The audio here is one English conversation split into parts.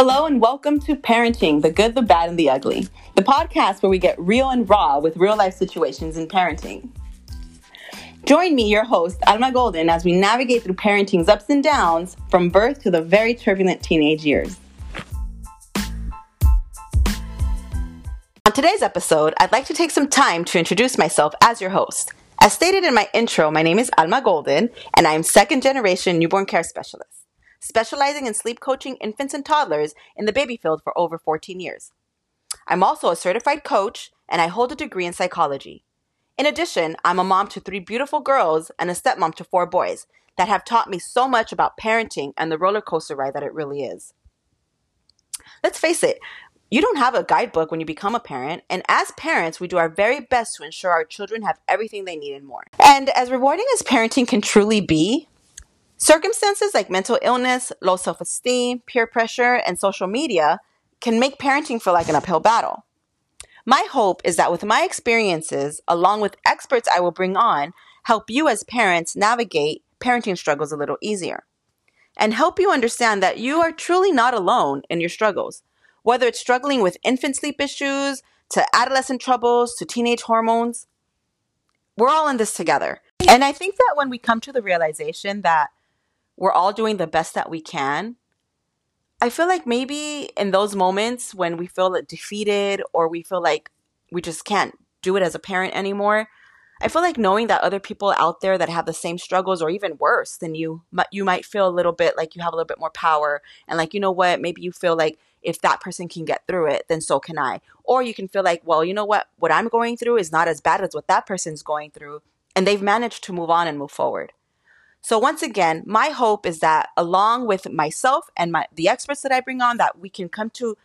Hello and welcome to Parenting the Good, the Bad, and the Ugly, the podcast where we get real and raw with real life situations in parenting. Join me, your host, Alma Golden, as we navigate through parenting's ups and downs from birth to the very turbulent teenage years. On today's episode, I'd like to take some time to introduce myself as your host. As stated in my intro, my name is Alma Golden, and I am second generation newborn care specialist specializing in sleep coaching infants and toddlers in the baby field for over 14 years. I'm also a certified coach and I hold a degree in psychology. In addition, I'm a mom to three beautiful girls and a stepmom to four boys that have taught me so much about parenting and the roller coaster ride that it really is. Let's face it, you don't have a guidebook when you become a parent, and as parents, we do our very best to ensure our children have everything they need and more. And as rewarding as parenting can truly be, Circumstances like mental illness, low self esteem, peer pressure, and social media can make parenting feel like an uphill battle. My hope is that with my experiences, along with experts I will bring on, help you as parents navigate parenting struggles a little easier and help you understand that you are truly not alone in your struggles. Whether it's struggling with infant sleep issues, to adolescent troubles, to teenage hormones, we're all in this together. And I think that when we come to the realization that we're all doing the best that we can. I feel like maybe in those moments when we feel defeated or we feel like we just can't do it as a parent anymore, I feel like knowing that other people out there that have the same struggles or even worse than you, you might feel a little bit like you have a little bit more power. And like, you know what? Maybe you feel like if that person can get through it, then so can I. Or you can feel like, well, you know what? What I'm going through is not as bad as what that person's going through. And they've managed to move on and move forward. So once again, my hope is that along with myself and my the experts that I bring on that we can come to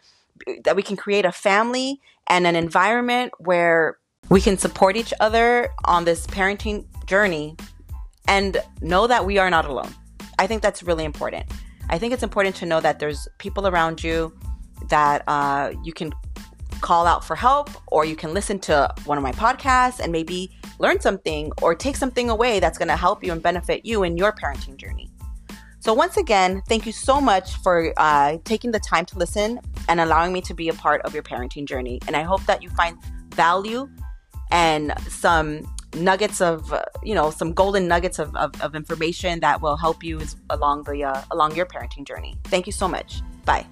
that we can create a family and an environment where we can support each other on this parenting journey and know that we are not alone. I think that's really important. I think it's important to know that there's people around you that uh, you can call out for help or you can listen to one of my podcasts and maybe learn something or take something away that's going to help you and benefit you in your parenting journey. So, once again, thank you so much for uh, taking the time to listen and allowing me to be a part of your parenting journey. And I hope that you find value and some nuggets of, uh, you know, some golden nuggets of, of, of, information that will help you along the uh, along your parenting journey. Thank you so much. Bye.